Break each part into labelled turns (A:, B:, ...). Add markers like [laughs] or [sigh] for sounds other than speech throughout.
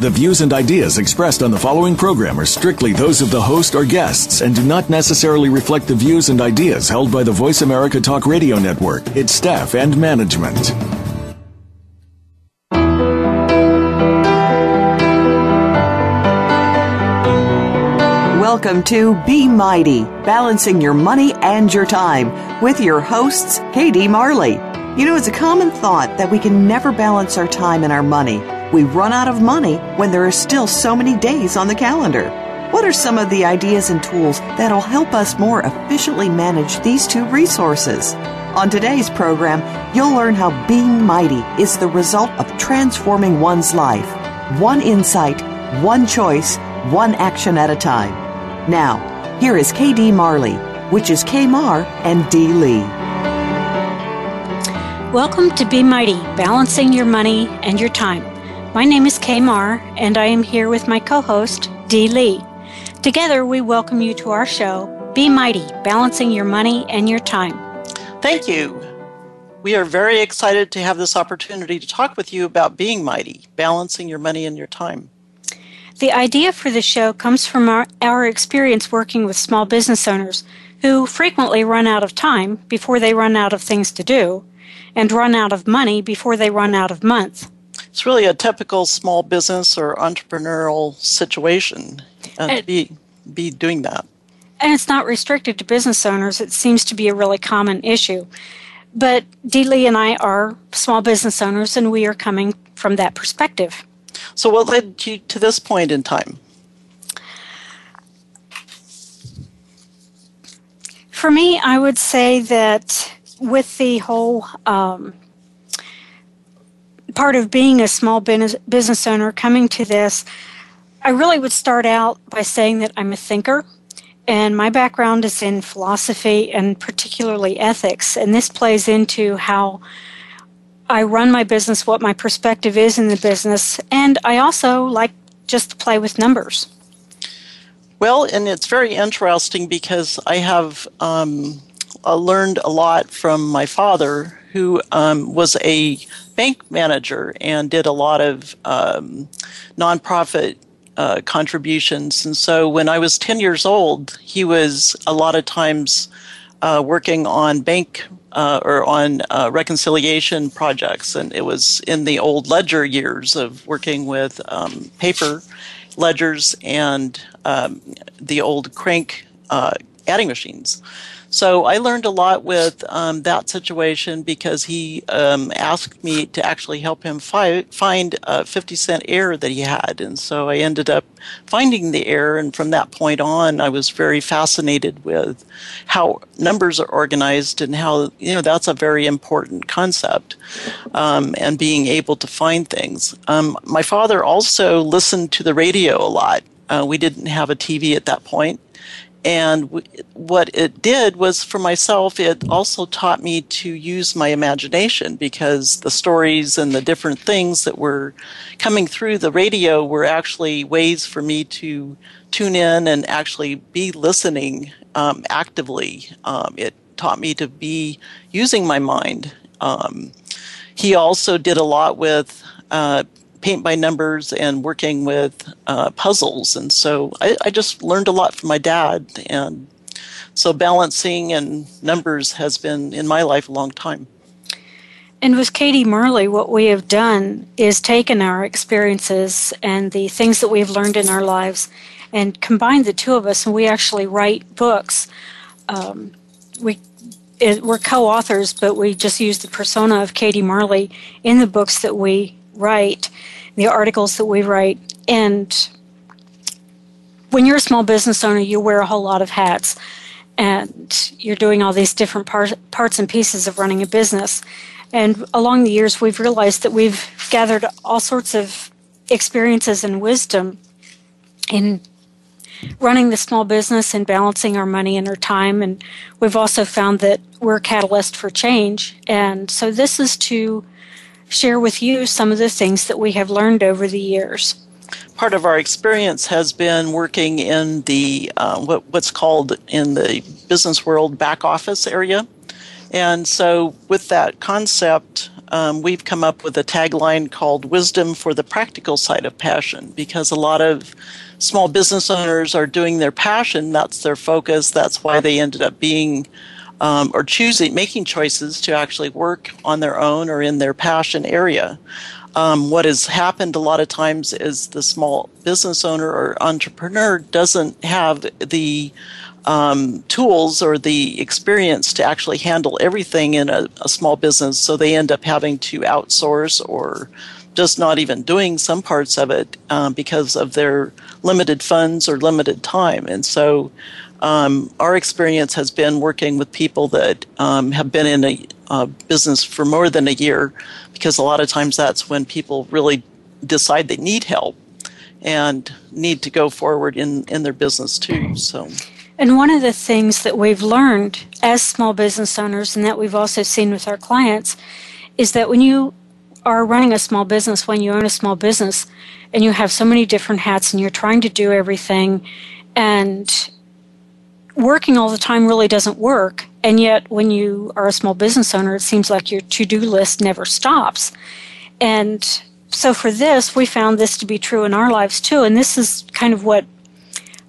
A: The views and ideas expressed on the following program are strictly those of the host or guests and do not necessarily reflect the views and ideas held by the Voice America Talk Radio Network, its staff, and management.
B: Welcome to Be Mighty, balancing your money and your time with your hosts, KD Marley. You know, it's a common thought that we can never balance our time and our money we run out of money when there are still so many days on the calendar. What are some of the ideas and tools that'll help us more efficiently manage these two resources? On today's program, you'll learn how being mighty is the result of transforming one's life. One insight, one choice, one action at a time. Now, here is KD Marley, which is K Mar and D Lee.
C: Welcome to Be Mighty, balancing your money and your time. My name is Kay Marr, and I am here with my co host, Dee Lee. Together, we welcome you to our show, Be Mighty Balancing Your Money and Your Time.
D: Thank you. We are very excited to have this opportunity to talk with you about being mighty, balancing your money and your time.
C: The idea for the show comes from our, our experience working with small business owners who frequently run out of time before they run out of things to do and run out of money before they run out of month
D: it's really a typical small business or entrepreneurial situation uh, to be be doing that.
C: And it's not restricted to business owners. It seems to be a really common issue. But Dee Lee and I are small business owners, and we are coming from that perspective.
D: So, what led you to this point in time?
C: For me, I would say that with the whole um, part of being a small business owner coming to this, I really would start out by saying that I'm a thinker. And my background is in philosophy and particularly ethics. And this plays into how I run my business, what my perspective is in the business. And I also like just to play with numbers.
D: Well, and it's very interesting because I have um, uh, learned a lot from my father, who um, was a bank manager and did a lot of um, nonprofit uh, contributions. And so when I was 10 years old, he was a lot of times uh, working on bank uh, or on uh, reconciliation projects. And it was in the old ledger years of working with um, paper ledgers and um, the old crank uh, adding machines. So I learned a lot with um, that situation because he um, asked me to actually help him fi- find a 50 cent error that he had. And so I ended up finding the error. And from that point on, I was very fascinated with how numbers are organized and how, you know, that's a very important concept um, and being able to find things. Um, my father also listened to the radio a lot. Uh, we didn't have a TV at that point and w- what it did was for myself, it also taught me to use my imagination because the stories and the different things that were coming through the radio were actually ways for me to tune in and actually be listening um, actively. Um, it taught me to be using my mind. Um, he also did a lot with uh, paint by numbers and working with uh, puzzles. And so I, I, just learned a lot from my dad. And so balancing and numbers has been in my life a long time.
C: And with KD Marley, what we have done is taken our experiences and the things that we've learned in our lives and combined the two of us, and we actually write books. Um, we it, we're co-authors, but we just use the persona of KD Marley in the books that we write, the articles that we write. And when you're a small business owner, you wear a whole lot of hats and you're doing all these different par- parts and pieces of running a business. And along the years, we've realized that we've gathered all sorts of experiences and wisdom in running the small business and balancing our money and our time. And we've also found that we're a catalyst for change. And so this is to share with you some of the things that we have learned over the years.
D: Part of our experience has been working in the uh, what, what's called in the business world back office area. And so, with that concept, um, we've come up with a tagline called Wisdom for the Practical Side of Passion because a lot of small business owners are doing their passion, that's their focus, that's why they ended up being um, or choosing, making choices to actually work on their own or in their passion area. Um, what has happened a lot of times is the small business owner or entrepreneur doesn't have the um, tools or the experience to actually handle everything in a, a, small business, so they end up having to outsource or just not even doing some parts of it um, because of their limited funds or limited time. And so, um, our experience has been working with people that um, have been in a, a business for more than a year, because a lot of times that's when people really decide they need help and need to go forward in, in their business too. So.
C: And one of the things that we've learned as small business owners and that we've also seen with our clients is that when you are running a small business, when you own a small business and you have so many different hats and you're trying to do everything and working all the time really doesn't work. And yet, when you are a small business owner, it seems like your to do list never stops. And so, for this, we found this to be true in our lives too. And this is kind of what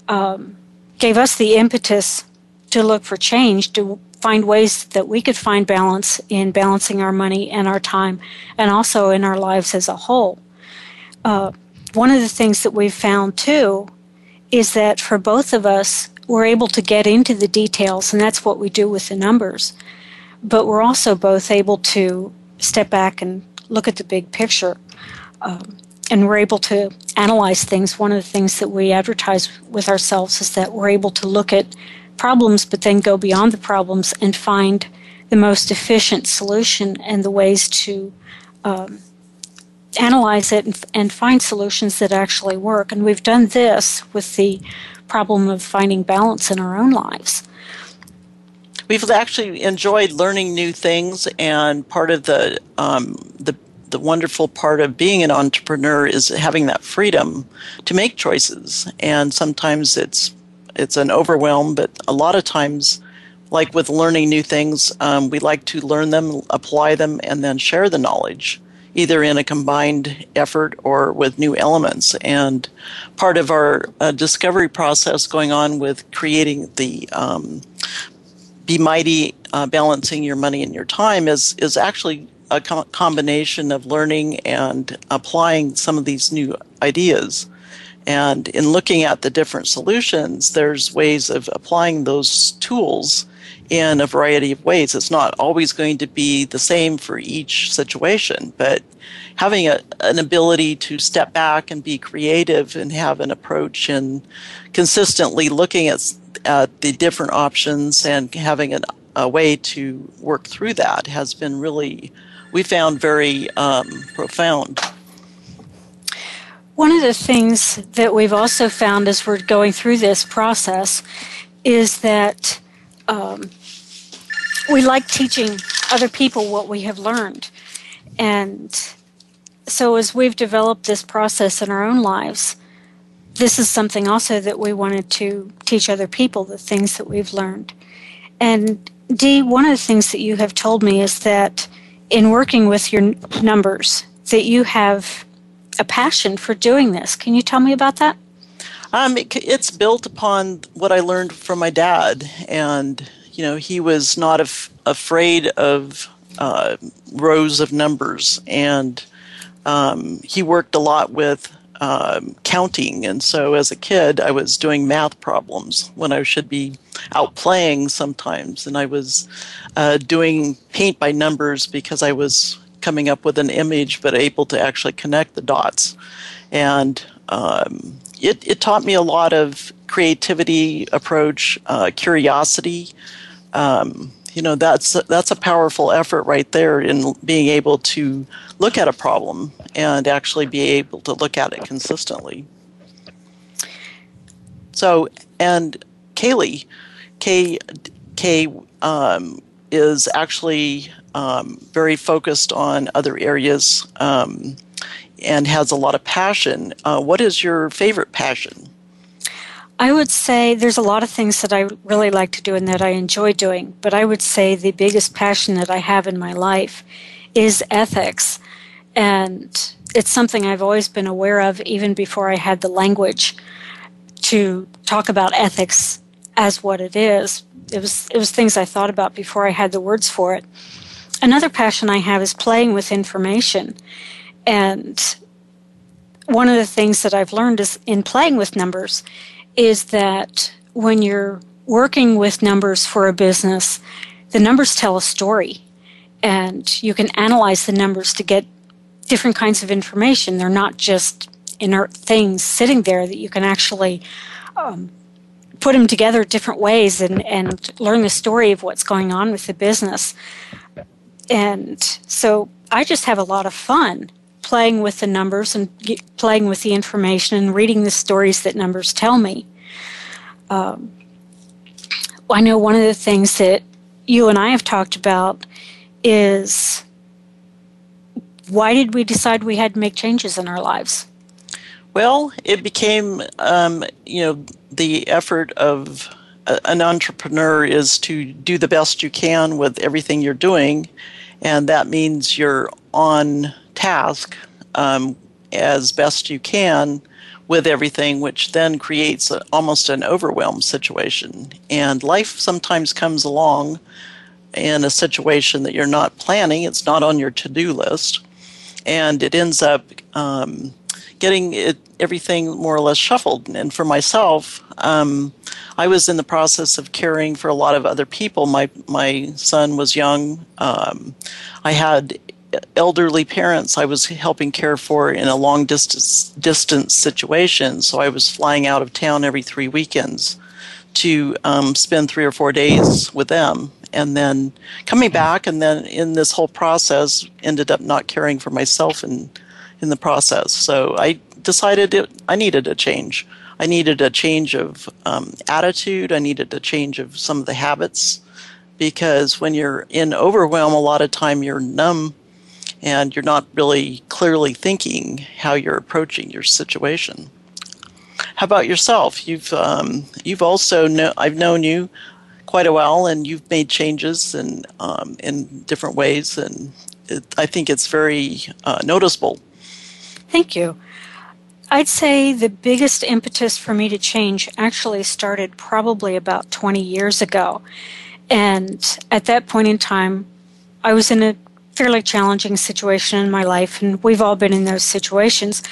C: um, gave us the impetus to look for change, to find ways that we could find balance in balancing our money and our time, and also in our lives as a whole. Uh, one of the things that we've found too is that for both of us, we're able to get into the details, and that's what we do with the numbers. But we're also both able to step back and look at the big picture. Um, and we're able to analyze things. One of the things that we advertise with ourselves is that we're able to look at problems, but then go beyond the problems and find the most efficient solution and the ways to um, analyze it and, and, find solutions that actually work. And we've done this with the problem of finding balance in our own lives.
D: We've actually enjoyed learning new things, and part of the um, the the wonderful part of being an entrepreneur is having that freedom to make choices. And sometimes it's it's an overwhelm, but a lot of times, like with learning new things, um, we like to learn them, apply them, and then share the knowledge, either in a combined effort or with new elements. And part of our uh, discovery process going on with creating the um, Be Mighty, uh, balancing your money and your time is is actually a co- combination of learning and applying some of these new ideas. And in looking at the different solutions, there's ways of applying those tools in a variety of ways. It's not always going to be the same for each situation, but having a, an ability to step back and be creative and have an approach and consistently looking at, at the different options and having an, a way to work through that has been really we found very um, profound.
C: One of the things that we've also found as we're going through this process is that um, we like teaching other people what we have learned. And so, as we've developed this process in our own lives, this is something also that we wanted to teach other people the things that we've learned. And Dee, one of the things that you have told me is that in working with your numbers that you have a passion for doing this. Can you tell me about that?
D: Um, it, it's built upon what I learned from my dad, and you know he was not af- afraid of uh, rows of numbers, and um, he worked a lot with um, counting. And so as a kid, I was doing math problems when I should be out playing sometimes. And I was uh, doing paint by numbers because I was coming up with an image but able to actually connect the dots. And um, it, it taught me a lot of creativity approach, uh, curiosity. Um, you know that's that's a powerful effort right there in being able to look at a problem and actually be able to look at it consistently So, and Kaylee, Kay, Kay um, is actually um, very focused on other areas um, and has a lot of passion. Uh, what is your favorite passion?
C: I would say there's a lot of things that I really like to do and that I enjoy doing, but I would say the biggest passion that I have in my life is ethics. And it's something I've always been aware of even before I had the language to talk about ethics as what it is. It was it was things I thought about before I had the words for it. Another passion I have is playing with information. And one of the things that I've learned is in playing with numbers is that when you're working with numbers for a business, the numbers tell a story and you can analyze the numbers to get different kinds of information. They're not just inert things sitting there that you can actually um, put them together different ways and, and learn the story of what's going on with the business. And so I just have a lot of fun playing with the numbers and playing with the information and reading the stories that numbers tell me. Um, I know one of the things that you and I have talked about is why did we decide we had to make changes in our lives?
D: Well, it became, um, you know, the effort of a, an entrepreneur is to do the best you can with everything you're doing, and that means you're on task um, as best you can with everything, which then creates a, almost an overwhelm situation. And life sometimes comes along in a situation that you're not planning, it's not on your to do list, and it ends up um, getting it, everything more or less shuffled. And for myself, um, I was in the process of caring for a lot of other people. My my son was young. Um, I had elderly parents I was helping care for in a long distance distance situation. So I was flying out of town every three weekends to um, spend three or four days with them, and then coming back. And then in this whole process, ended up not caring for myself in in the process. So I decided it, I needed a change. I needed a change of um, attitude. I needed a change of some of the habits because when you're in overwhelm, a lot of time you're numb and you're not really clearly thinking how you're approaching your situation. How about yourself? You've um, you've also know I've known you quite a while, and you've made changes and um, in different ways, and it, I think it's very uh, noticeable.
C: Thank you. I'd say the biggest impetus for me to change actually started probably about 20 years ago. And at that point in time, I was in a fairly challenging situation in my life, and we've all been in those situations.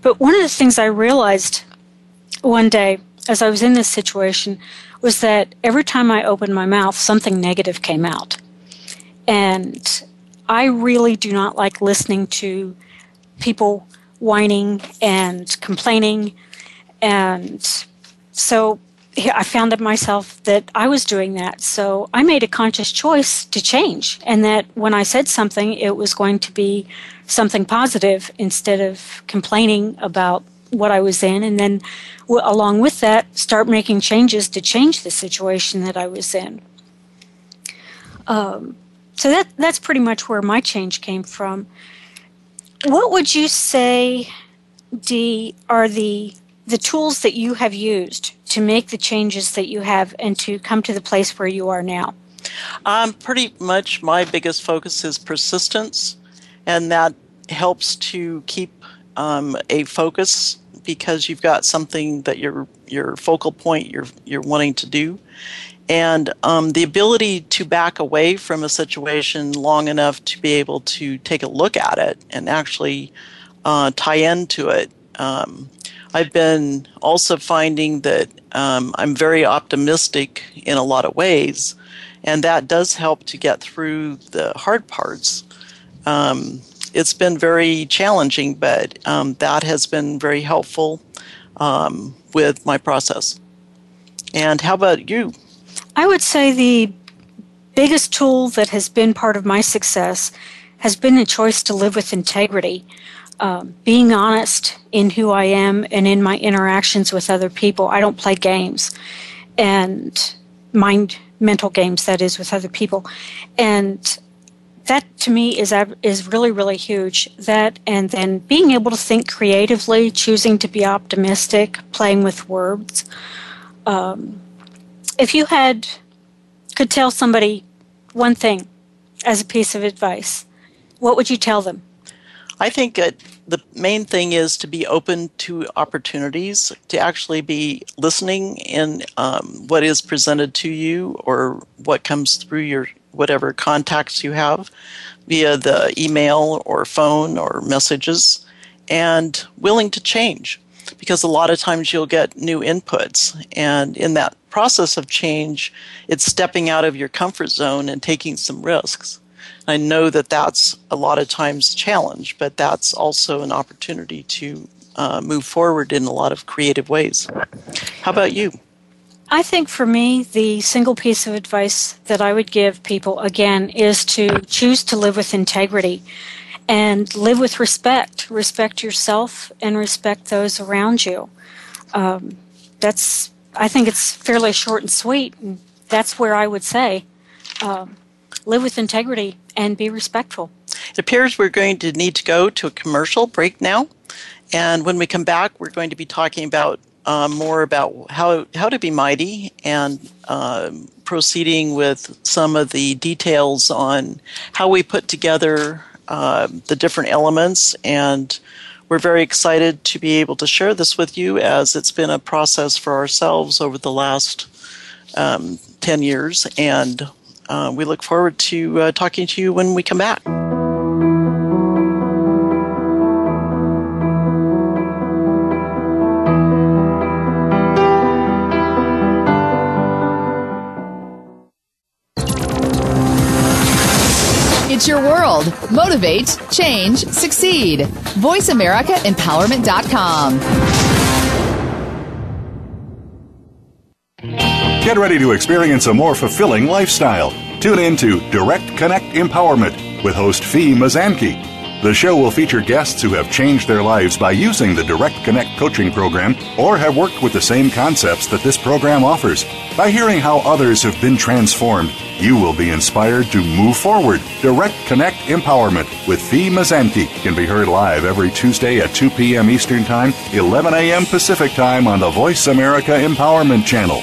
C: But one of the things I realized one day as I was in this situation was that every time I opened my mouth, something negative came out. And I really do not like listening to people whining and complaining. And so I found myself that I was doing that. So I made a conscious choice to change, and that when I said something, it was going to be something positive instead of complaining about what I was in. And then, along with that, start making changes to change the situation that I was in. Um, so that that's pretty much where my change came from. What would you say, Dee, are the the tools that you have used to make the changes that you have and to come to the place where you are now?
D: Um, pretty much my biggest focus is persistence, and that helps to keep um, a focus because you've got something that your your focal point you're you're wanting to do, and um, the ability to back away from a situation long enough to be able to take a look at it and actually uh, tie into it. Um, I've been also finding that um, I'm very optimistic in a lot of ways, and that does help to get through the hard parts. Um, it's been very challenging, but um, that has been very helpful um, with my process. And how about you?
C: I would say the biggest tool that has been part of my success has been the choice to live with integrity. Um, being honest in who I am and in my interactions with other people. I don't play games and mind mental games that is with other people, and that to me is is really really huge. That and then being able to think creatively, choosing to be optimistic, playing with words. Um, if you had could tell somebody one thing as a piece of advice, what would you tell them?
D: I think that the main thing is to be open to opportunities, to actually be listening in um, what is presented to you or what comes through your whatever contacts you have via the email or phone or messages, and willing to change. Because a lot of times you'll get new inputs, and in that process of change, it's stepping out of your comfort zone and taking some risks. I know that that's a lot of times a challenge, but that's also an opportunity to uh, move forward in a lot of creative ways. How about you?
C: I think for me, the single piece of advice that I would give people again is to choose to live with integrity and live with respect. Respect yourself and respect those around you. Um, that's, I think it's fairly short and sweet. And that's where I would say um, live with integrity and be respectful.
D: It appears we're going to need to go to a commercial break now. And when we come back, we're going to be talking about uh, more about how, how to be mighty and uh, proceeding with some of the details on how we put together uh, the different elements. And we're very excited to be able to share this with you as it's been a process for ourselves over the last um, 10 years. And uh, we look forward to uh, talking to you when we come back.
E: It's your world. Motivate, change, succeed. VoiceAmericaEmpowerment.com.
F: Get ready to experience a more fulfilling lifestyle. Tune in to Direct Connect Empowerment with host Fee Mazanke. The show will feature guests who have changed their lives by using the Direct Connect coaching program or have worked with the same concepts that this program offers. By hearing how others have been transformed, you will be inspired to move forward. Direct Connect Empowerment with Fee Mazanke can be heard live every Tuesday at 2 p.m. Eastern Time, 11 a.m. Pacific Time on the Voice America Empowerment Channel.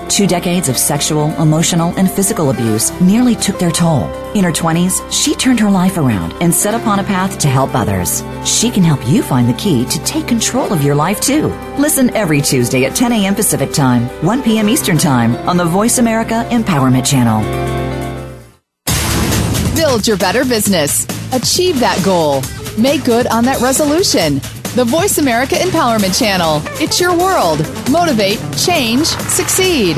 G: Two decades of sexual, emotional, and physical abuse nearly took their toll. In her 20s, she turned her life around and set upon a path to help others. She can help you find the key to take control of your life too. Listen every Tuesday at 10 a.m. Pacific Time, 1 p.m. Eastern Time on the Voice America Empowerment Channel.
E: Build your better business. Achieve that goal. Make good on that resolution. The Voice America Empowerment Channel. It's your world. Motivate, change, succeed.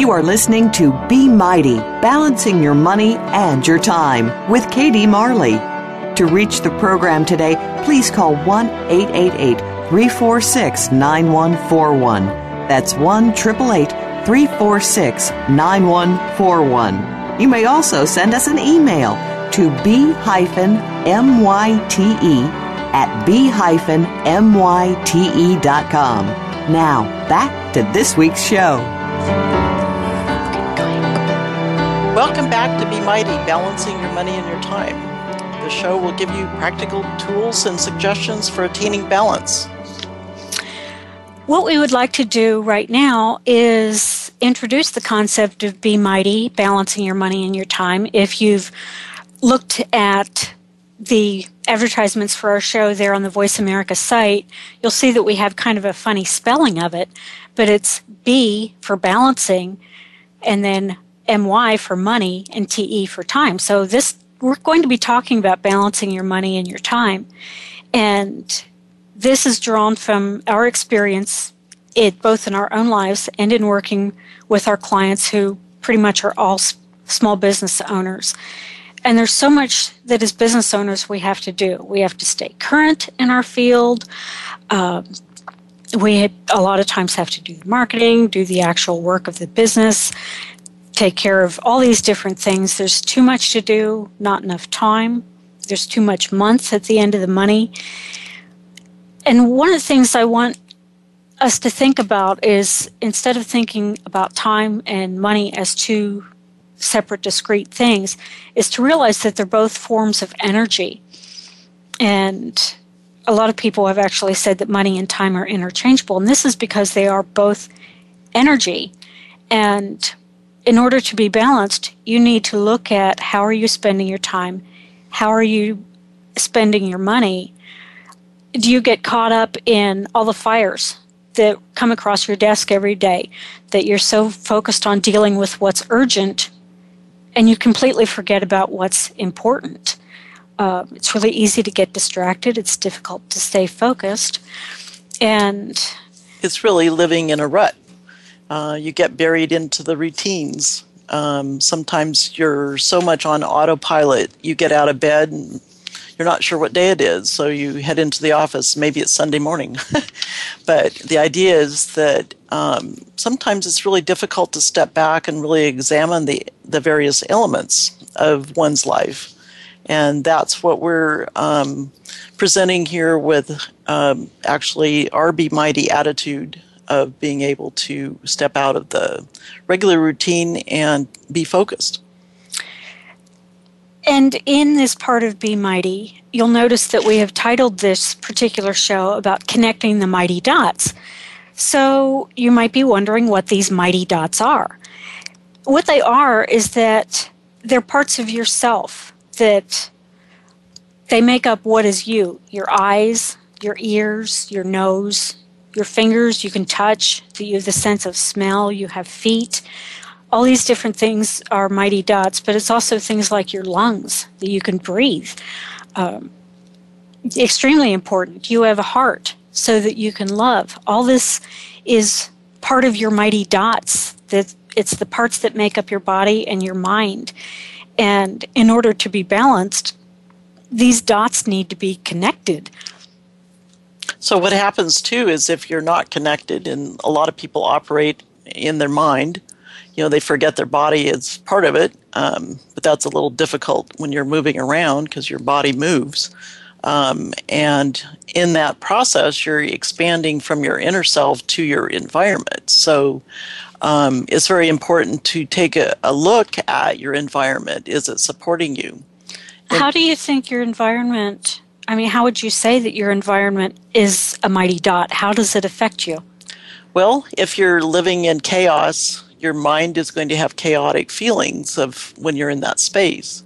B: You are listening to Be Mighty, balancing your money and your time with KD Marley. To reach the program today, please call 1 888 346 9141. That's 1 888 346 9141. You may also send us an email to b-myte at b-myte.com. Now, back to this week's show.
D: Welcome back to Be Mighty, Balancing Your Money and Your Time. The show will give you practical tools and suggestions for attaining balance.
C: What we would like to do right now is introduce the concept of Be Mighty, balancing your money and your time. If you've looked at the advertisements for our show there on the Voice America site, you'll see that we have kind of a funny spelling of it, but it's B for balancing and then MY for money and TE for time. So this we're going to be talking about balancing your money and your time. And this is drawn from our experience it both in our own lives and in working with our clients who pretty much are all small business owners. And there's so much that as business owners we have to do. We have to stay current in our field. Um, we a lot of times have to do the marketing, do the actual work of the business, take care of all these different things. There's too much to do, not enough time. There's too much months at the end of the money. And one of the things I want us to think about is instead of thinking about time and money as two separate, discrete things, is to realize that they're both forms of energy. And a lot of people have actually said that money and time are interchangeable, and this is because they are both energy. And in order to be balanced, you need to look at how are you spending your time, how are you spending your money. Do you get caught up in all the fires that come across your desk every day that you're so focused on dealing with what's urgent and you completely forget about what's important? Uh, it's really easy to get distracted. It's difficult to stay focused. And
D: it's really living in a rut. Uh, you get buried into the routines. Um, sometimes you're so much on autopilot, you get out of bed you're not sure what day it is, so you head into the office. Maybe it's Sunday morning. [laughs] but the idea is that um, sometimes it's really difficult to step back and really examine the, the various elements of one's life and that's what we're um, presenting here with um, actually our Be Mighty attitude of being able to step out of the regular routine and be focused.
C: And in this part of Be Mighty, you'll notice that we have titled this particular show about connecting the mighty dots. So you might be wondering what these mighty dots are. What they are is that they're parts of yourself that they make up what is you your eyes, your ears, your nose, your fingers you can touch, you have the sense of smell, you have feet. All these different things are mighty dots, but it's also things like your lungs that you can breathe. Um, extremely important. You have a heart so that you can love. All this is part of your mighty dots. That it's the parts that make up your body and your mind. And in order to be balanced, these dots need to be connected.
D: So, what happens too is if you're not connected, and a lot of people operate in their mind, you know, they forget their body is part of it, um, but that's a little difficult when you're moving around because your body moves. Um, and in that process, you're expanding from your inner self to your environment. So, um, it's very important to take a, a look at your environment. Is it supporting you?
C: How do you think your environment? I mean, how would you say that your environment is a mighty dot? How does it affect you?
D: Well, if you're living in chaos, your mind is going to have chaotic feelings of when you're in that space.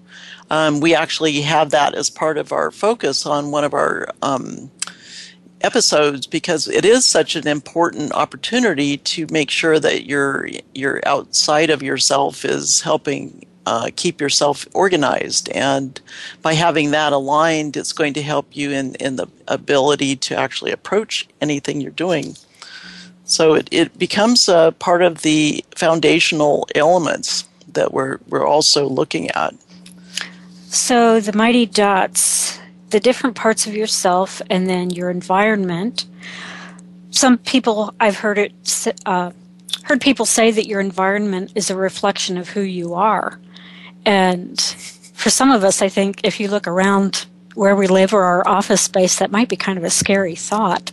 D: Um, we actually have that as part of our focus on one of our um, episodes because it is such an important opportunity to make sure that your your outside of yourself is helping uh, keep yourself organized. And by having that aligned, it's going to help you in, in the ability to actually approach anything you're doing. So it, it becomes a part of the foundational elements that we're, we're also looking at.
C: So the mighty dots, the different parts of yourself, and then your environment. Some people, I've heard it, uh, heard people say that your environment is a reflection of who you are. And for some of us, I think if you look around where we live or our office space, that might be kind of a scary thought.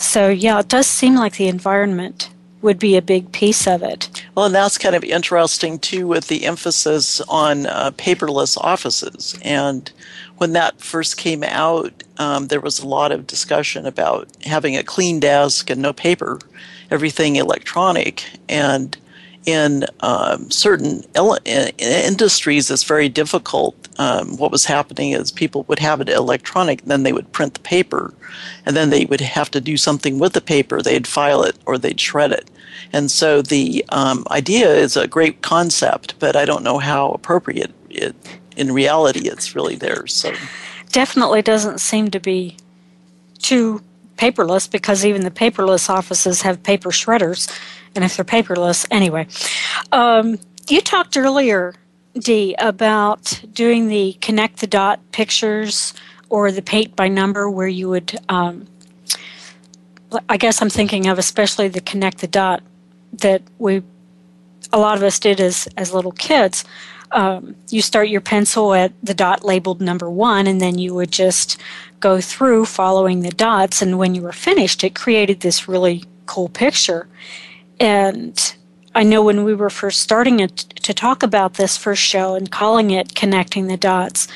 C: So, yeah, it does seem like the environment would be a big piece of it.
D: Well, and that's kind of interesting too with the emphasis on uh, paperless offices. And when that first came out, um, there was a lot of discussion about having a clean desk and no paper, everything electronic. And in um, certain industries, it's very difficult. Um, what was happening is people would have it electronic, then they would print the paper, and then they would have to do something with the paper. They'd file it or they'd shred it. And so the um, idea is a great concept, but I don't know how appropriate it in reality it's really there. So
C: definitely doesn't seem to be too paperless because even the paperless offices have paper shredders and if they're paperless, anyway. Um, you talked earlier Dee, about doing the connect the dot pictures or the paint by number where you would, um, I guess I'm thinking of especially the connect the dot that we, a lot of us did as, as little kids. Um, you start your pencil at the dot labeled number one, and then you would just go through following the dots. And when you were finished, it created this really cool picture. And I know when we were first starting it to talk about this first show and calling it Connecting the Dots,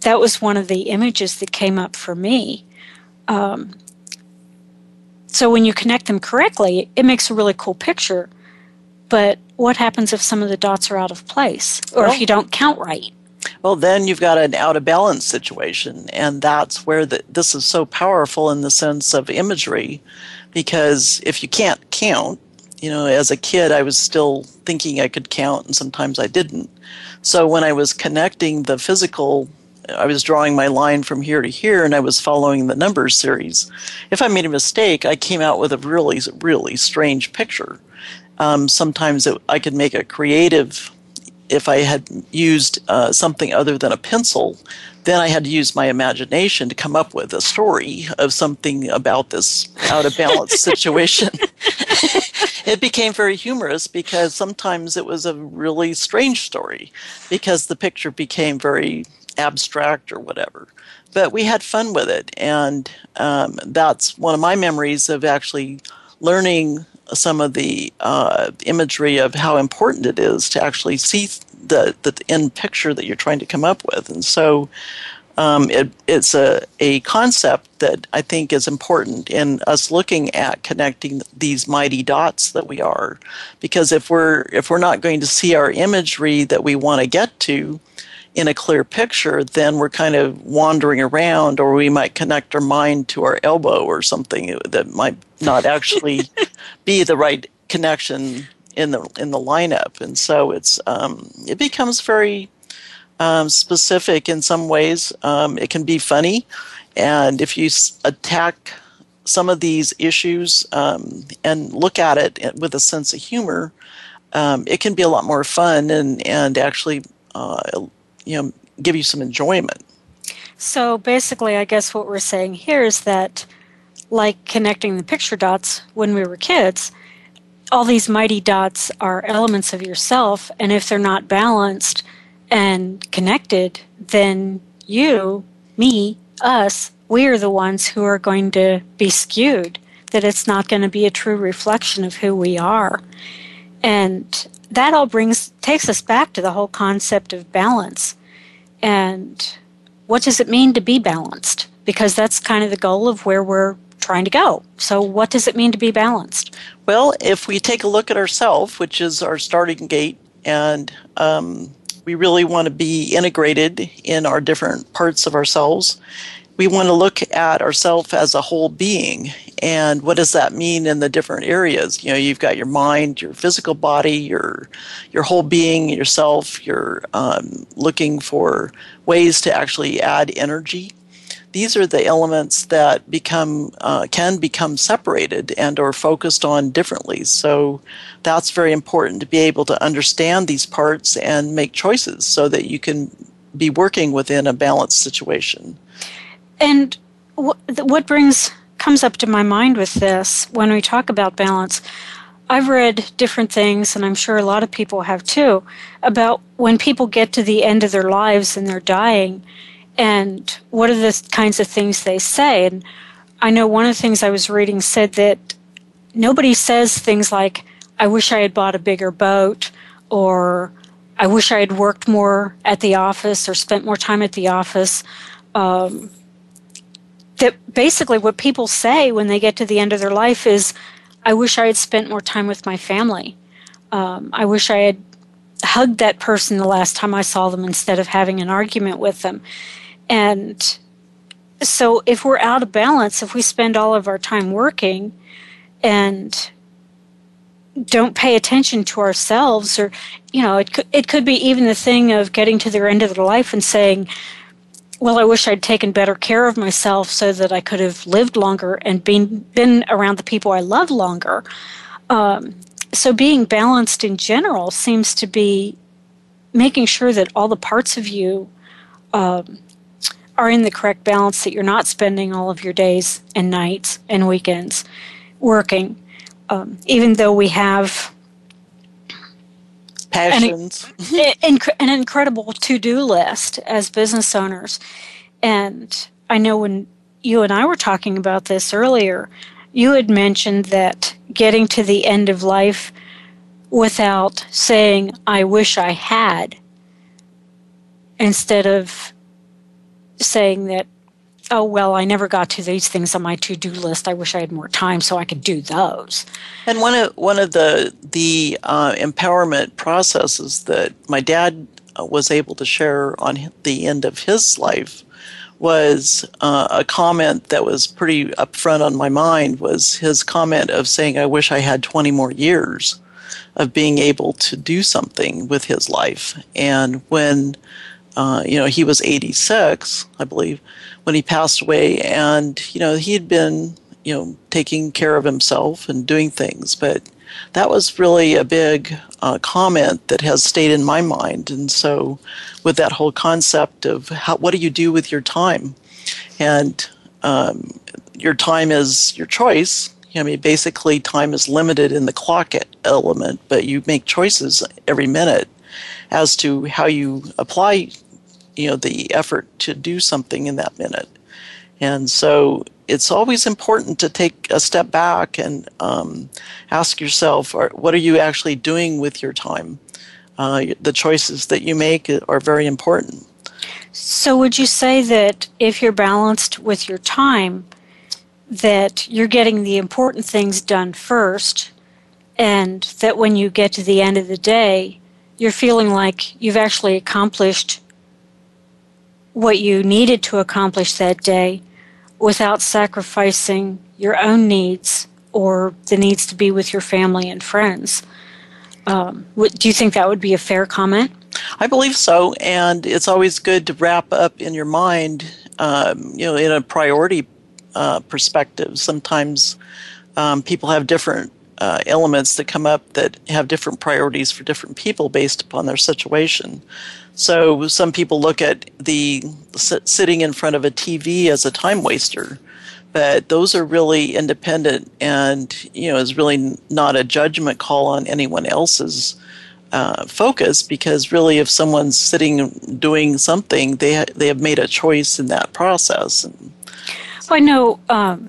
C: that was one of the images that came up for me. Um, so when you connect them correctly, it makes a really cool picture. But what happens if some of the dots are out of place or well, if you don't count right?
D: Well, then you've got an out of balance situation. And that's where the, this is so powerful in the sense of imagery. Because if you can't count, you know, as a kid, I was still thinking I could count, and sometimes I didn't. So when I was connecting the physical, I was drawing my line from here to here, and I was following the numbers series. If I made a mistake, I came out with a really, really strange picture. Um, sometimes it, I could make a creative if I had used uh, something other than a pencil, then I had to use my imagination to come up with a story of something about this out of balance [laughs] situation. [laughs] it became very humorous because sometimes it was a really strange story because the picture became very abstract or whatever. But we had fun with it, and um, that's one of my memories of actually learning some of the uh, imagery of how important it is to actually see the, the end picture that you're trying to come up with. And so um, it, it's a, a concept that I think is important in us looking at connecting these mighty dots that we are. Because if we're, if we're not going to see our imagery that we want to get to, in a clear picture, then we're kind of wandering around, or we might connect our mind to our elbow or something that might not actually [laughs] be the right connection in the in the lineup. And so it's um, it becomes very um, specific in some ways. Um, it can be funny, and if you attack some of these issues um, and look at it with a sense of humor, um, it can be a lot more fun and and actually uh, you know give you some enjoyment.
C: So basically, I guess what we're saying here is that, like connecting the picture dots when we were kids, all these mighty dots are elements of yourself, and if they're not balanced and connected, then you, me, us, we are the ones who are going to be skewed, that it's not going to be a true reflection of who we are. And that all brings takes us back to the whole concept of balance. And what does it mean to be balanced? Because that's kind of the goal of where we're trying to go. So what does it mean to be balanced?
D: Well if we take a look at ourselves which is our starting gate and um, we really want to be integrated in our different parts of ourselves. We want to look at ourselves as a whole being and what does that mean in the different areas? You know you've got your mind your physical body your your whole being yourself you're um, looking for ways to actually add energy these are the elements that become uh, can become separated and or focused on differently so that's very important to be able to understand these parts and make choices so that you can be working within a balanced situation
C: and what brings comes up to my mind with this when we talk about balance. I've read different things, and I'm sure a lot of people have too, about when people get to the end of their lives and they're dying, and what are the kinds of things they say. And I know one of the things I was reading said that nobody says things like, I wish I had bought a bigger boat, or I wish I had worked more at the office or spent more time at the office. Um, that basically what people say when they get to the end of their life is, I wish I had spent more time with my family. Um, I wish I had hugged that person the last time I saw them instead of having an argument with them. And so if we're out of balance, if we spend all of our time working and don't pay attention to ourselves or you know it could, it could be even the thing of getting to their end of their life and saying well, I wish I'd taken better care of myself so that I could have lived longer and been been around the people I love longer. Um, so being balanced in general seems to be making sure that all the parts of you um, are in the correct balance, that you're not spending all of your days and nights and weekends working. Um, even though we have
D: passions, [laughs]
C: an, an incredible to do list as business owners. And I know when you and I were talking about this earlier, you had mentioned that getting to the end of life without saying, I wish I had, instead of saying that, oh, well, I never got to these things on my to do list. I wish I had more time so I could do those.
D: And one of, one of the, the uh, empowerment processes that my dad uh, was able to share on the end of his life was uh, a comment that was pretty upfront on my mind was his comment of saying, I wish I had 20 more years of being able to do something with his life. And when, uh, you know, he was 86, I believe, when he passed away, and, you know, he had been, you know, taking care of himself and doing things, but that was really a big uh, comment that has stayed in my mind. And so, with that whole concept of how, what do you do with your time? And um, your time is your choice, I mean, basically, time is limited in the clock element, but you make choices every minute as to how you apply, you know, the effort to do something in that minute. And so it's always important to take a step back and um, ask yourself, what are you actually doing with your time? Uh, the choices that you make are very important.
C: So, would you say that if you're balanced with your time, that you're getting the important things done first, and that when you get to the end of the day, you're feeling like you've actually accomplished what you needed to accomplish that day without sacrificing your own needs or the needs to be with your family and friends. Um, do you think that would be a fair comment?
D: I believe so, and it's always good to wrap up in your mind, um, you know, in a priority uh, perspective. Sometimes um, people have different uh, elements that come up that have different priorities for different people based upon their situation. So some people look at the sitting in front of a TV as a time waster, but those are really independent and you know is really not a judgment call on anyone else's uh, focus because really if someone's sitting doing something they ha- they have made a choice in that process. And,
C: well, I know. Um,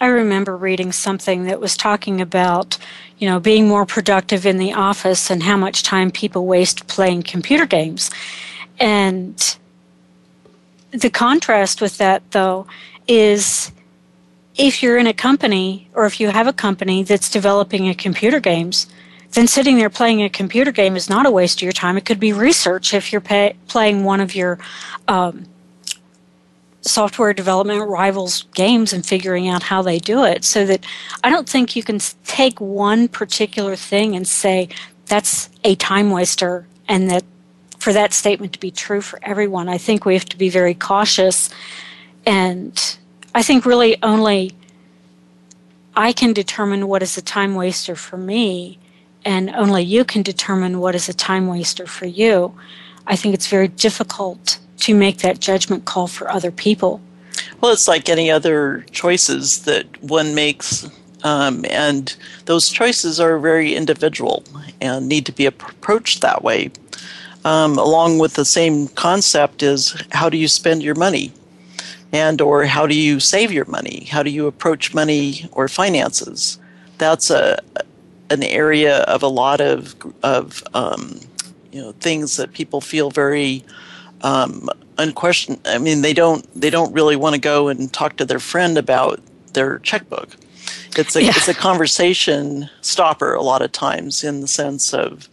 C: I remember reading something that was talking about, you know, being more productive in the office and how much time people waste playing computer games. And the contrast with that, though, is if you're in a company or if you have a company that's developing a computer games, then sitting there playing a computer game is not a waste of your time. It could be research if you're pay, playing one of your um, software development rivals games and figuring out how they do it so that I don't think you can take one particular thing and say that's a time waster and that for that statement to be true for everyone. I think we have to be very cautious and I think really only I can determine what is a time waster for me and only you can determine what is a time waster for you. I think it's very difficult to make that judgment call for other people.
D: Well, it's like any other choices that one makes, um, and those choices are very individual and need to be approached that way. Um, along with the same concept is how do you spend your money, and or how do you save your money? How do you approach money or finances? That's a an area of a lot of of um, you know things that people feel very um, unquestioned. I mean, they don't they don't really want to go and talk to their friend about their checkbook. It's a yeah. it's a conversation stopper a lot of times in the sense of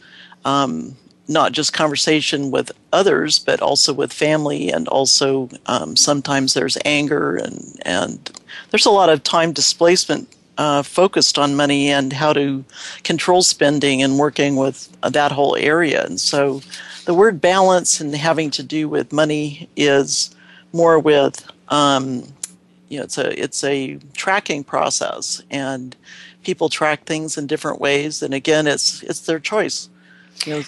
D: um, not just conversation with others, but also with family, and also um, sometimes there's anger and and there's a lot of time displacement uh, focused on money and how to control spending and working with that whole area. And so the word balance and having to do with money is more with um, you know it's a it's a tracking process and people track things in different ways and again it's it's their choice you know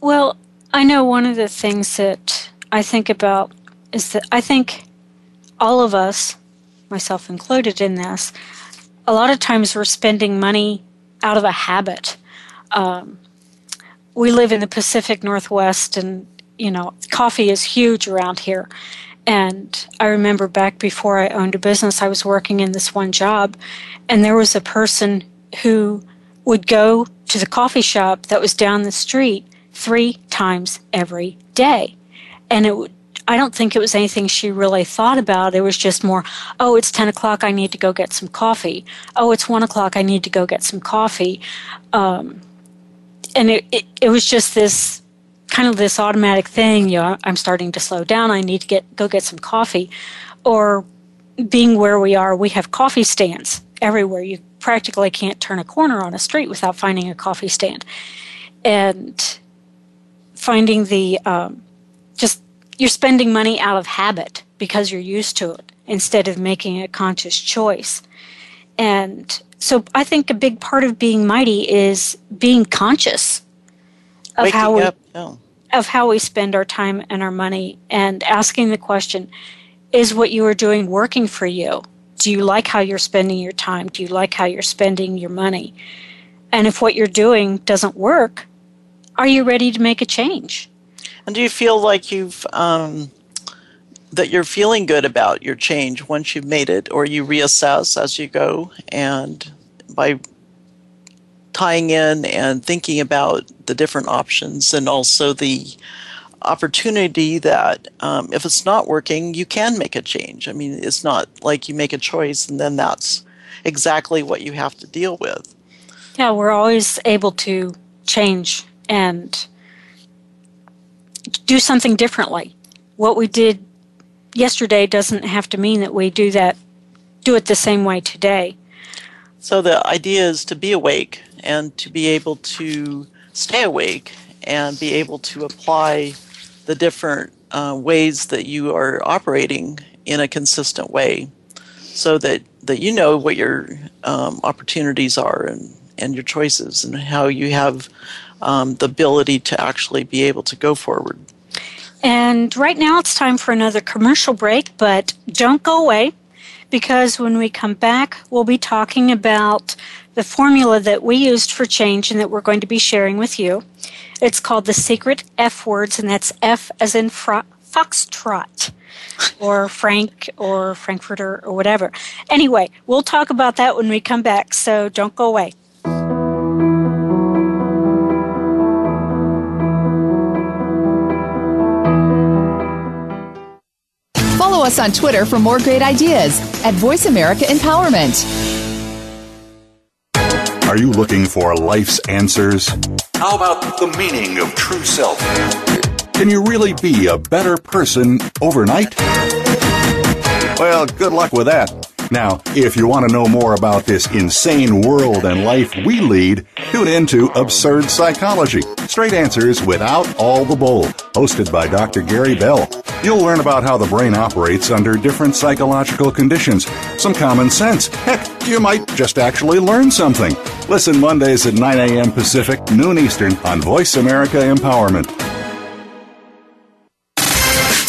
C: well I know one of the things that I think about is that I think all of us, myself included in this, a lot of times we're spending money out of a habit. Um, we live in the Pacific Northwest, and you know, coffee is huge around here. And I remember back before I owned a business, I was working in this one job, and there was a person who would go to the coffee shop that was down the street three times every day. And it would, I don't think it was anything she really thought about. It was just more, oh, it's 10 o'clock, I need to go get some coffee. Oh, it's 1 o'clock, I need to go get some coffee. Um, and it, it, it was just this kind of this automatic thing, you know, I'm starting to slow down, I need to get go get some coffee. Or being where we are, we have coffee stands everywhere. You practically can't turn a corner on a street without finding a coffee stand. And finding the um, just you're spending money out of habit because you're used to it instead of making a conscious choice. And so I think a big part of being mighty is being conscious of
D: Waking
C: how we
D: yeah.
C: of how we spend our time and our money. And asking the question is what you are doing working for you? Do you like how you're spending your time? Do you like how you're spending your money? And if what you're doing doesn't work are you ready to make a change?
D: And do you feel like you've um, that you're feeling good about your change once you've made it, or you reassess as you go, and by tying in and thinking about the different options, and also the opportunity that um, if it's not working, you can make a change. I mean, it's not like you make a choice and then that's exactly what you have to deal with.
C: yeah we're always able to change and do something differently what we did yesterday doesn't have to mean that we do that do it the same way today
D: So the idea is to be awake and to be able to stay awake and be able to apply the different uh, ways that you are operating in a consistent way so that, that you know what your um, opportunities are and, and your choices and how you have um, the ability to actually be able to go forward.
C: And right now it's time for another commercial break, but don't go away because when we come back, we'll be talking about the formula that we used for change and that we're going to be sharing with you. It's called the secret F words, and that's F as in fro- foxtrot or [laughs] Frank or Frankfurter or whatever. Anyway, we'll talk about that when we come back, so don't go away.
E: Follow us on Twitter for more great ideas at Voice America Empowerment.
F: Are you looking for life's answers? How about the meaning of true self? Can you really be a better person overnight? Well, good luck with that. Now, if you want to know more about this insane world and life we lead, tune in to Absurd Psychology Straight Answers Without All the Bull, hosted by Dr. Gary Bell. You'll learn about how the brain operates under different psychological conditions, some common sense. Heck, you might just actually learn something. Listen Mondays at 9 a.m. Pacific, noon Eastern on Voice America Empowerment.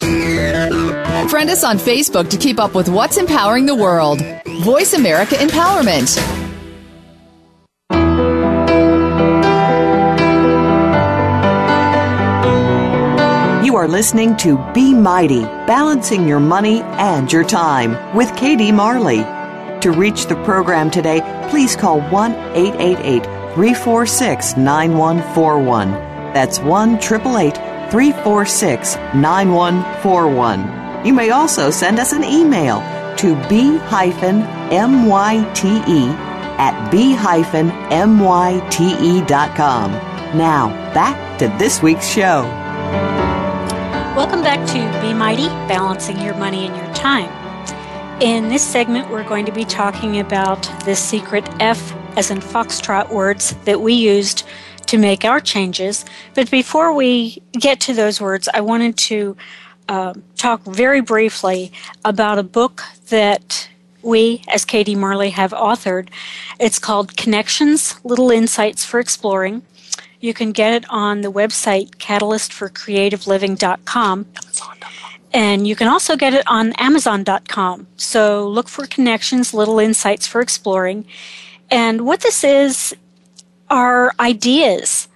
E: Friend us on Facebook to keep up with what's empowering the world. Voice America Empowerment.
B: You are listening to Be Mighty, balancing your money and your time with KD Marley. To reach the program today, please call 1 888 346 9141. That's 1 888 346 9141. You may also send us an email to b-myte at b-myte.com. Now, back to this week's show.
C: Welcome back to Be Mighty, balancing your money and your time. In this segment, we're going to be talking about the secret F as in foxtrot words that we used to make our changes. But before we get to those words, I wanted to uh, talk very briefly about a book that we, as KD Marley, have authored. It's called Connections Little Insights for Exploring. You can get it on the website catalystforcreativeliving.com. And you can also get it on Amazon.com. So look for Connections Little Insights for Exploring. And what this is are ideas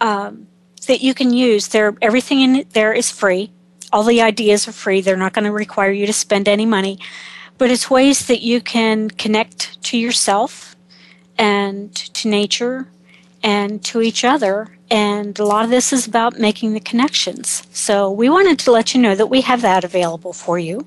C: um, that you can use. There, everything in there is free. All the ideas are free. They're not going to require you to spend any money, but it's ways that you can connect to yourself and to nature and to each other. And a lot of this is about making the connections. So we wanted to let you know that we have that available for you.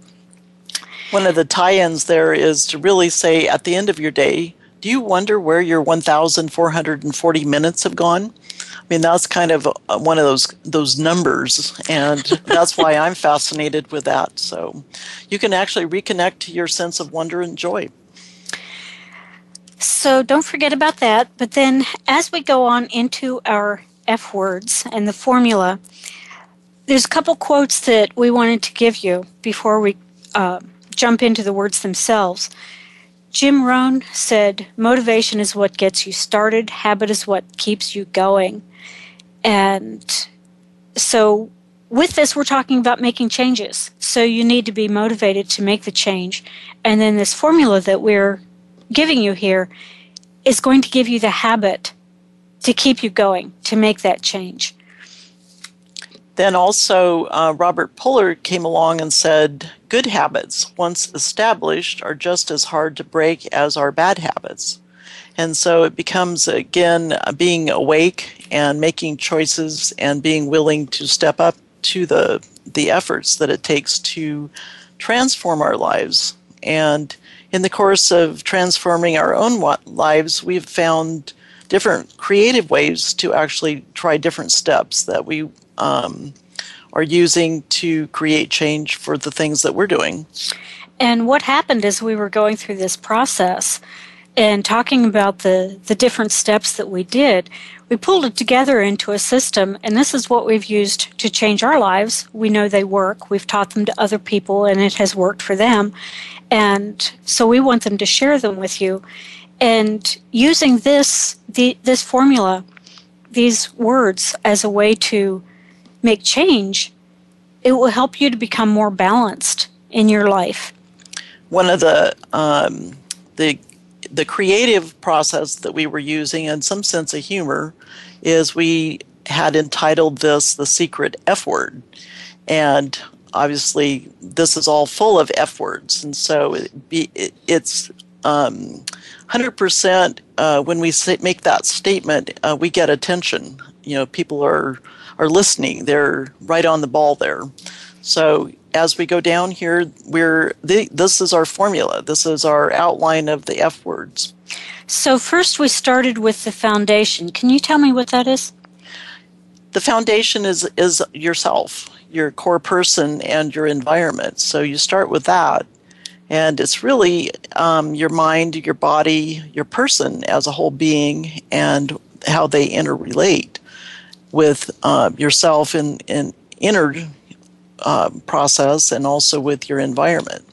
D: One of the tie ins there is to really say at the end of your day, do you wonder where your 1,440 minutes have gone? I mean, that's kind of uh, one of those those numbers, and [laughs] that's why I'm fascinated with that. So, you can actually reconnect to your sense of wonder and joy.
C: So don't forget about that. But then, as we go on into our F words and the formula, there's a couple quotes that we wanted to give you before we uh, jump into the words themselves. Jim Rohn said, Motivation is what gets you started, habit is what keeps you going. And so, with this, we're talking about making changes. So, you need to be motivated to make the change. And then, this formula that we're giving you here is going to give you the habit to keep you going, to make that change.
D: Then also, uh, Robert Puller came along and said, Good habits, once established, are just as hard to break as our bad habits. And so it becomes, again, being awake and making choices and being willing to step up to the, the efforts that it takes to transform our lives. And in the course of transforming our own lives, we've found different creative ways to actually try different steps that we um, are using to create change for the things that we're doing.
C: And what happened as we were going through this process and talking about the, the different steps that we did, we pulled it together into a system, and this is what we've used to change our lives. We know they work. We've taught them to other people, and it has worked for them. And so we want them to share them with you. And using this, the, this formula, these words as a way to make change, it will help you to become more balanced in your life.
D: One of the um, the the creative process that we were using and some sense of humor is we had entitled this the secret F word, and obviously this is all full of F words, and so it be, it, it's um, 100% uh, when we say, make that statement, uh, we get attention. You know, people are are listening. They're right on the ball there. So as we go down here, we're the, this is our formula. This is our outline of the F words.
C: So first, we started with the foundation. Can you tell me what that is?
D: The foundation is is yourself, your core person, and your environment. So you start with that, and it's really um, your mind, your body, your person as a whole being, and how they interrelate with uh, yourself in, in inner uh, process and also with your environment.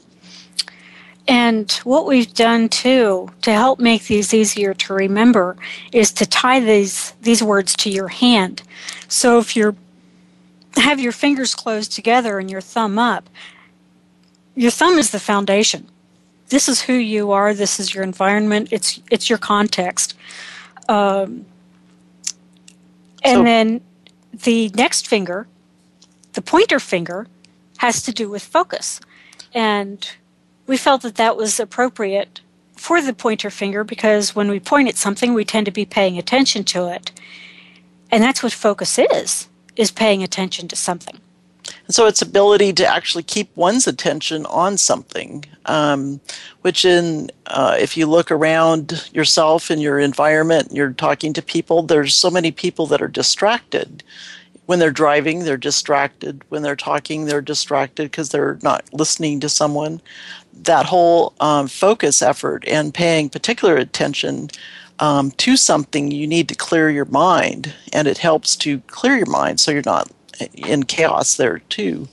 C: And what we've done too to help make these easier to remember is to tie these these words to your hand. So if you have your fingers closed together and your thumb up, your thumb is the foundation. This is who you are. This is your environment. It's it's your context. Um, and so, then the next finger, the pointer finger, has to do with focus. And we felt that that was appropriate for the pointer finger because when we point at something, we tend to be paying attention to it. And that's what focus is, is paying attention to something.
D: And so its ability to actually keep one's attention on something, um, which in uh, if you look around yourself and your environment, you're talking to people. There's so many people that are distracted when they're driving, they're distracted. When they're talking, they're distracted because they're not listening to someone. That whole um, focus effort and paying particular attention um, to something, you need to clear your mind, and it helps to clear your mind so you're not in chaos there too.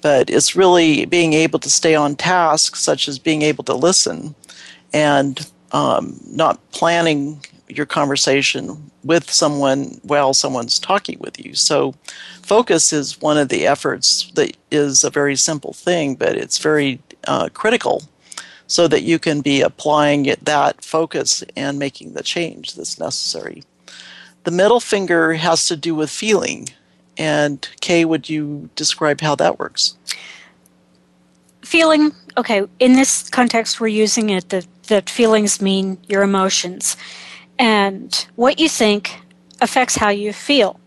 D: But it's really being able to stay on task, such as being able to listen and um, not planning your conversation with someone while someone's talking with you. So, focus is one of the efforts that is a very simple thing, but it's very uh, critical so that you can be applying it, that focus and making the change that's necessary. The middle finger has to do with feeling. And Kay, would you describe how that works?
C: Feeling, okay, in this context, we're using it that, that feelings mean your emotions. And what you think affects how you feel.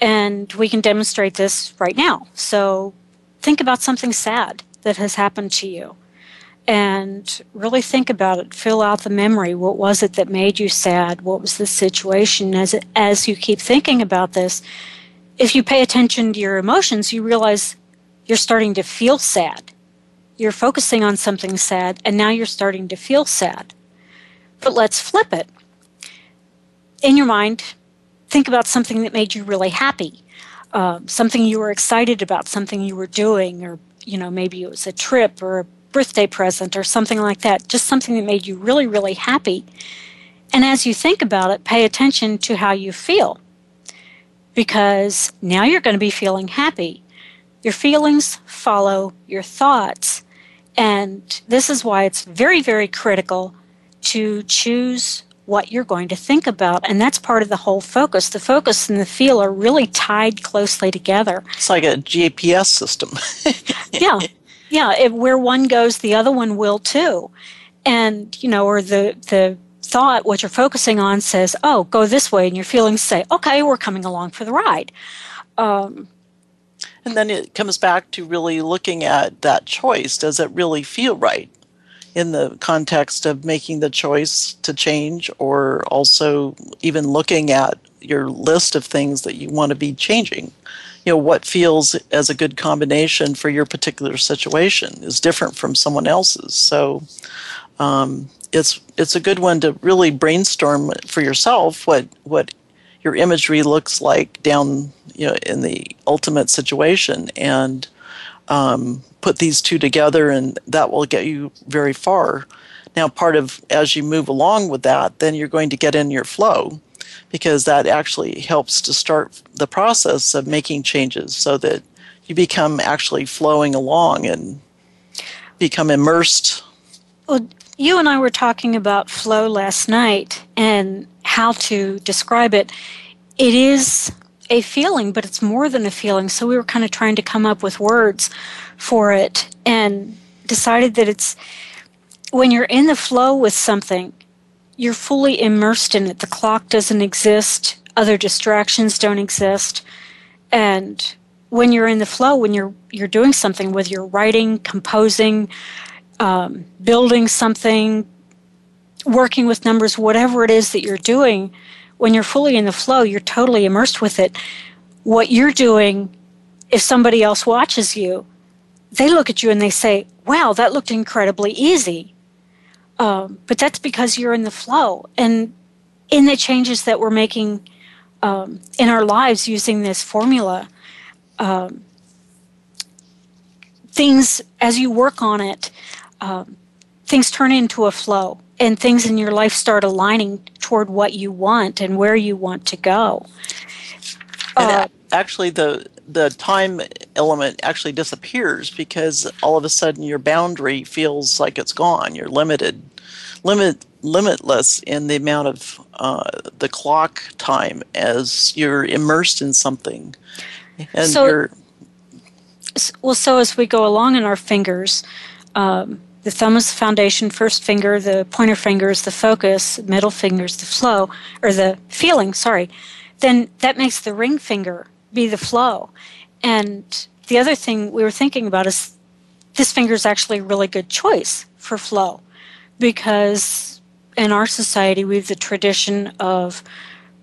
C: And we can demonstrate this right now. So think about something sad that has happened to you and really think about it. Fill out the memory. What was it that made you sad? What was the situation? As, as you keep thinking about this, if you pay attention to your emotions, you realize you're starting to feel sad. You're focusing on something sad, and now you're starting to feel sad. But let's flip it. In your mind, think about something that made you really happy, uh, something you were excited about, something you were doing, or you know maybe it was a trip or a birthday present or something like that. Just something that made you really, really happy. And as you think about it, pay attention to how you feel because now you're going to be feeling happy. Your feelings follow your thoughts. And this is why it's very, very critical to choose what you're going to think about. And that's part of the whole focus. The focus and the feel are really tied closely together.
D: It's like a GPS system. [laughs]
C: yeah. Yeah. If, where one goes, the other one will too. And, you know, or the, the thought, what you're focusing on says, oh, go this way. And your feelings say, okay, we're coming along for the ride. Um,
D: and then it comes back to really looking at that choice. Does it really feel right? in the context of making the choice to change or also even looking at your list of things that you want to be changing you know what feels as a good combination for your particular situation is different from someone else's so um, it's it's a good one to really brainstorm for yourself what what your imagery looks like down you know in the ultimate situation and um, put these two together, and that will get you very far. Now, part of as you move along with that, then you're going to get in your flow because that actually helps to start the process of making changes so that you become actually flowing along and become immersed.
C: Well, you and I were talking about flow last night and how to describe it. It is a feeling, but it's more than a feeling. So we were kind of trying to come up with words for it and decided that it's when you're in the flow with something, you're fully immersed in it. The clock doesn't exist, other distractions don't exist. And when you're in the flow, when you're you're doing something, whether you're writing, composing, um, building something, working with numbers, whatever it is that you're doing, when you're fully in the flow, you're totally immersed with it. What you're doing, if somebody else watches you, they look at you and they say, wow, that looked incredibly easy. Um, but that's because you're in the flow. And in the changes that we're making um, in our lives using this formula, um, things, as you work on it, um, things turn into a flow and things in your life start aligning toward what you want and where you want to go.
D: Uh, actually, the the time element actually disappears because all of a sudden your boundary feels like it's gone. You're limited, limit limitless in the amount of uh, the clock time as you're immersed in something, and
C: so. Well, so as we go along in our fingers. Um, the thumb is the foundation, first finger, the pointer finger is the focus, middle finger is the flow, or the feeling, sorry. Then that makes the ring finger be the flow. And the other thing we were thinking about is this finger is actually a really good choice for flow because in our society we have the tradition of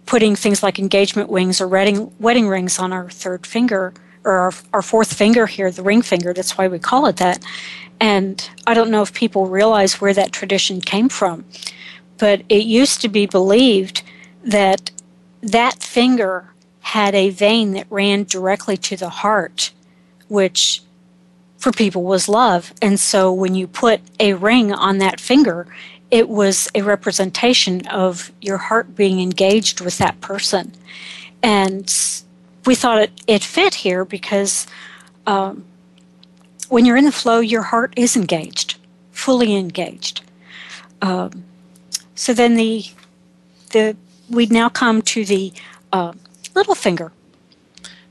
C: putting things like engagement wings or wedding, wedding rings on our third finger or our, our fourth finger here, the ring finger. That's why we call it that. And I don't know if people realize where that tradition came from, but it used to be believed that that finger had a vein that ran directly to the heart, which for people was love. And so when you put a ring on that finger, it was a representation of your heart being engaged with that person. And we thought it, it fit here because um, when you're in the flow, your heart is engaged, fully engaged. Um, so then the the we now come to the uh, little finger.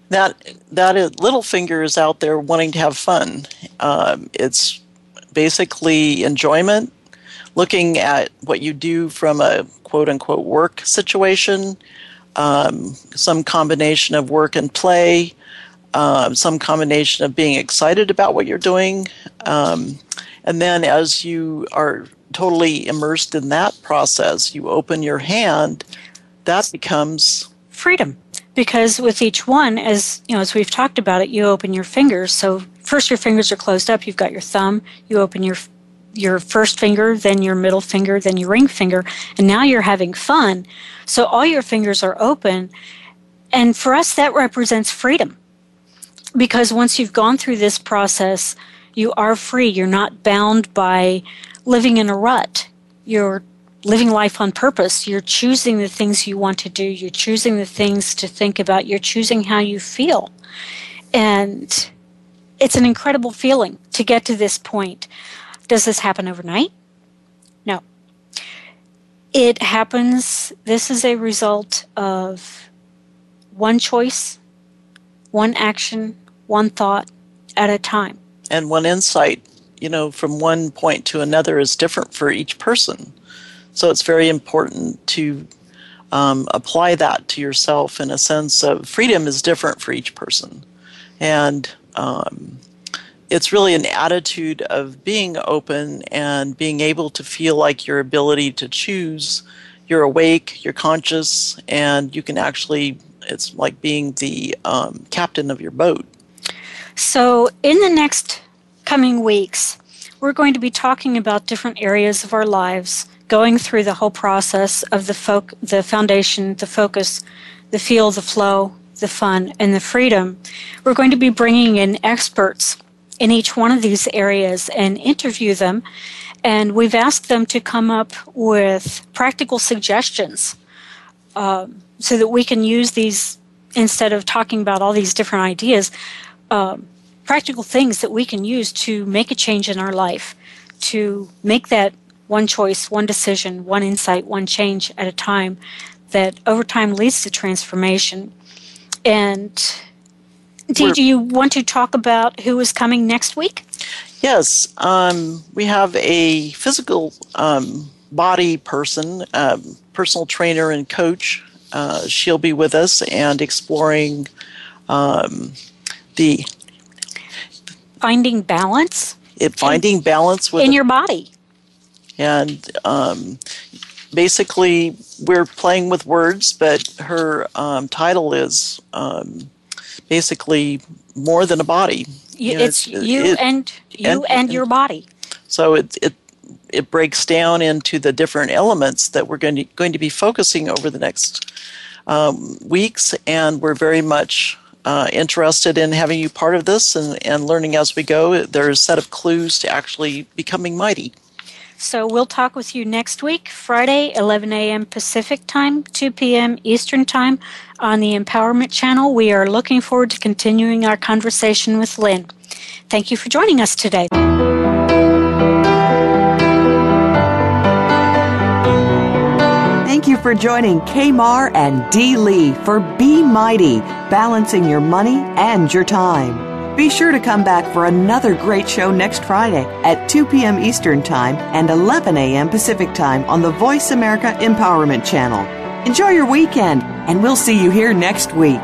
D: That that is, little finger is out there wanting to have fun. Um, it's basically enjoyment, looking at what you do from a quote unquote work situation, um, some combination of work and play, um, some combination of being excited about what you're doing. Um, and then as you are totally immersed in that process, you open your hand, that becomes
C: freedom. Because with each one, as you know, as we've talked about it, you open your fingers. So first your fingers are closed up, you've got your thumb, you open your your first finger, then your middle finger, then your ring finger, and now you're having fun. So all your fingers are open. And for us, that represents freedom. Because once you've gone through this process, you are free. You're not bound by living in a rut. You're living life on purpose. You're choosing the things you want to do. You're choosing the things to think about. You're choosing how you feel. And it's an incredible feeling to get to this point. Does this happen overnight? No. It happens, this is a result of one choice, one action, one thought at a time.
D: And one insight, you know, from one point to another is different for each person. So it's very important to um, apply that to yourself in a sense of freedom is different for each person. And um, it's really an attitude of being open and being able to feel like your ability to choose you're awake you're conscious and you can actually it's like being the um, captain of your boat.
C: So in the next coming weeks we're going to be talking about different areas of our lives going through the whole process of the folk the foundation the focus the feel the flow the fun and the freedom. We're going to be bringing in experts in each one of these areas and interview them. And we've asked them to come up with practical suggestions um, so that we can use these instead of talking about all these different ideas, uh, practical things that we can use to make a change in our life, to make that one choice, one decision, one insight, one change at a time that over time leads to transformation. And do, do you want to talk about who is coming next week?
D: Yes, um, we have a physical um, body person, um, personal trainer and coach. Uh, she'll be with us and exploring um, the
C: finding balance.
D: It, finding in, balance
C: in your body,
D: and um, basically we're playing with words. But her um, title is basically more than a body.
C: You, know, it's, it's, you it, and you and, and, your body.
D: So it it it breaks down into the different elements that we're going to going to be focusing over the next um, weeks, and we're very much uh, interested in having you part of this and, and learning as we go. There's a set of clues to actually becoming mighty.
C: So we'll talk with you next week, Friday, 11 a.m. Pacific Time, 2 p.m. Eastern Time on the Empowerment Channel. We are looking forward to continuing our conversation with Lynn. Thank you for joining us today.
B: Thank you for joining Kmar and Dee Lee for Be Mighty, balancing your money and your time. Be sure to come back for another great show next Friday at 2 p.m. Eastern Time and 11 a.m. Pacific Time on the Voice America Empowerment Channel. Enjoy your weekend, and we'll see you here next week.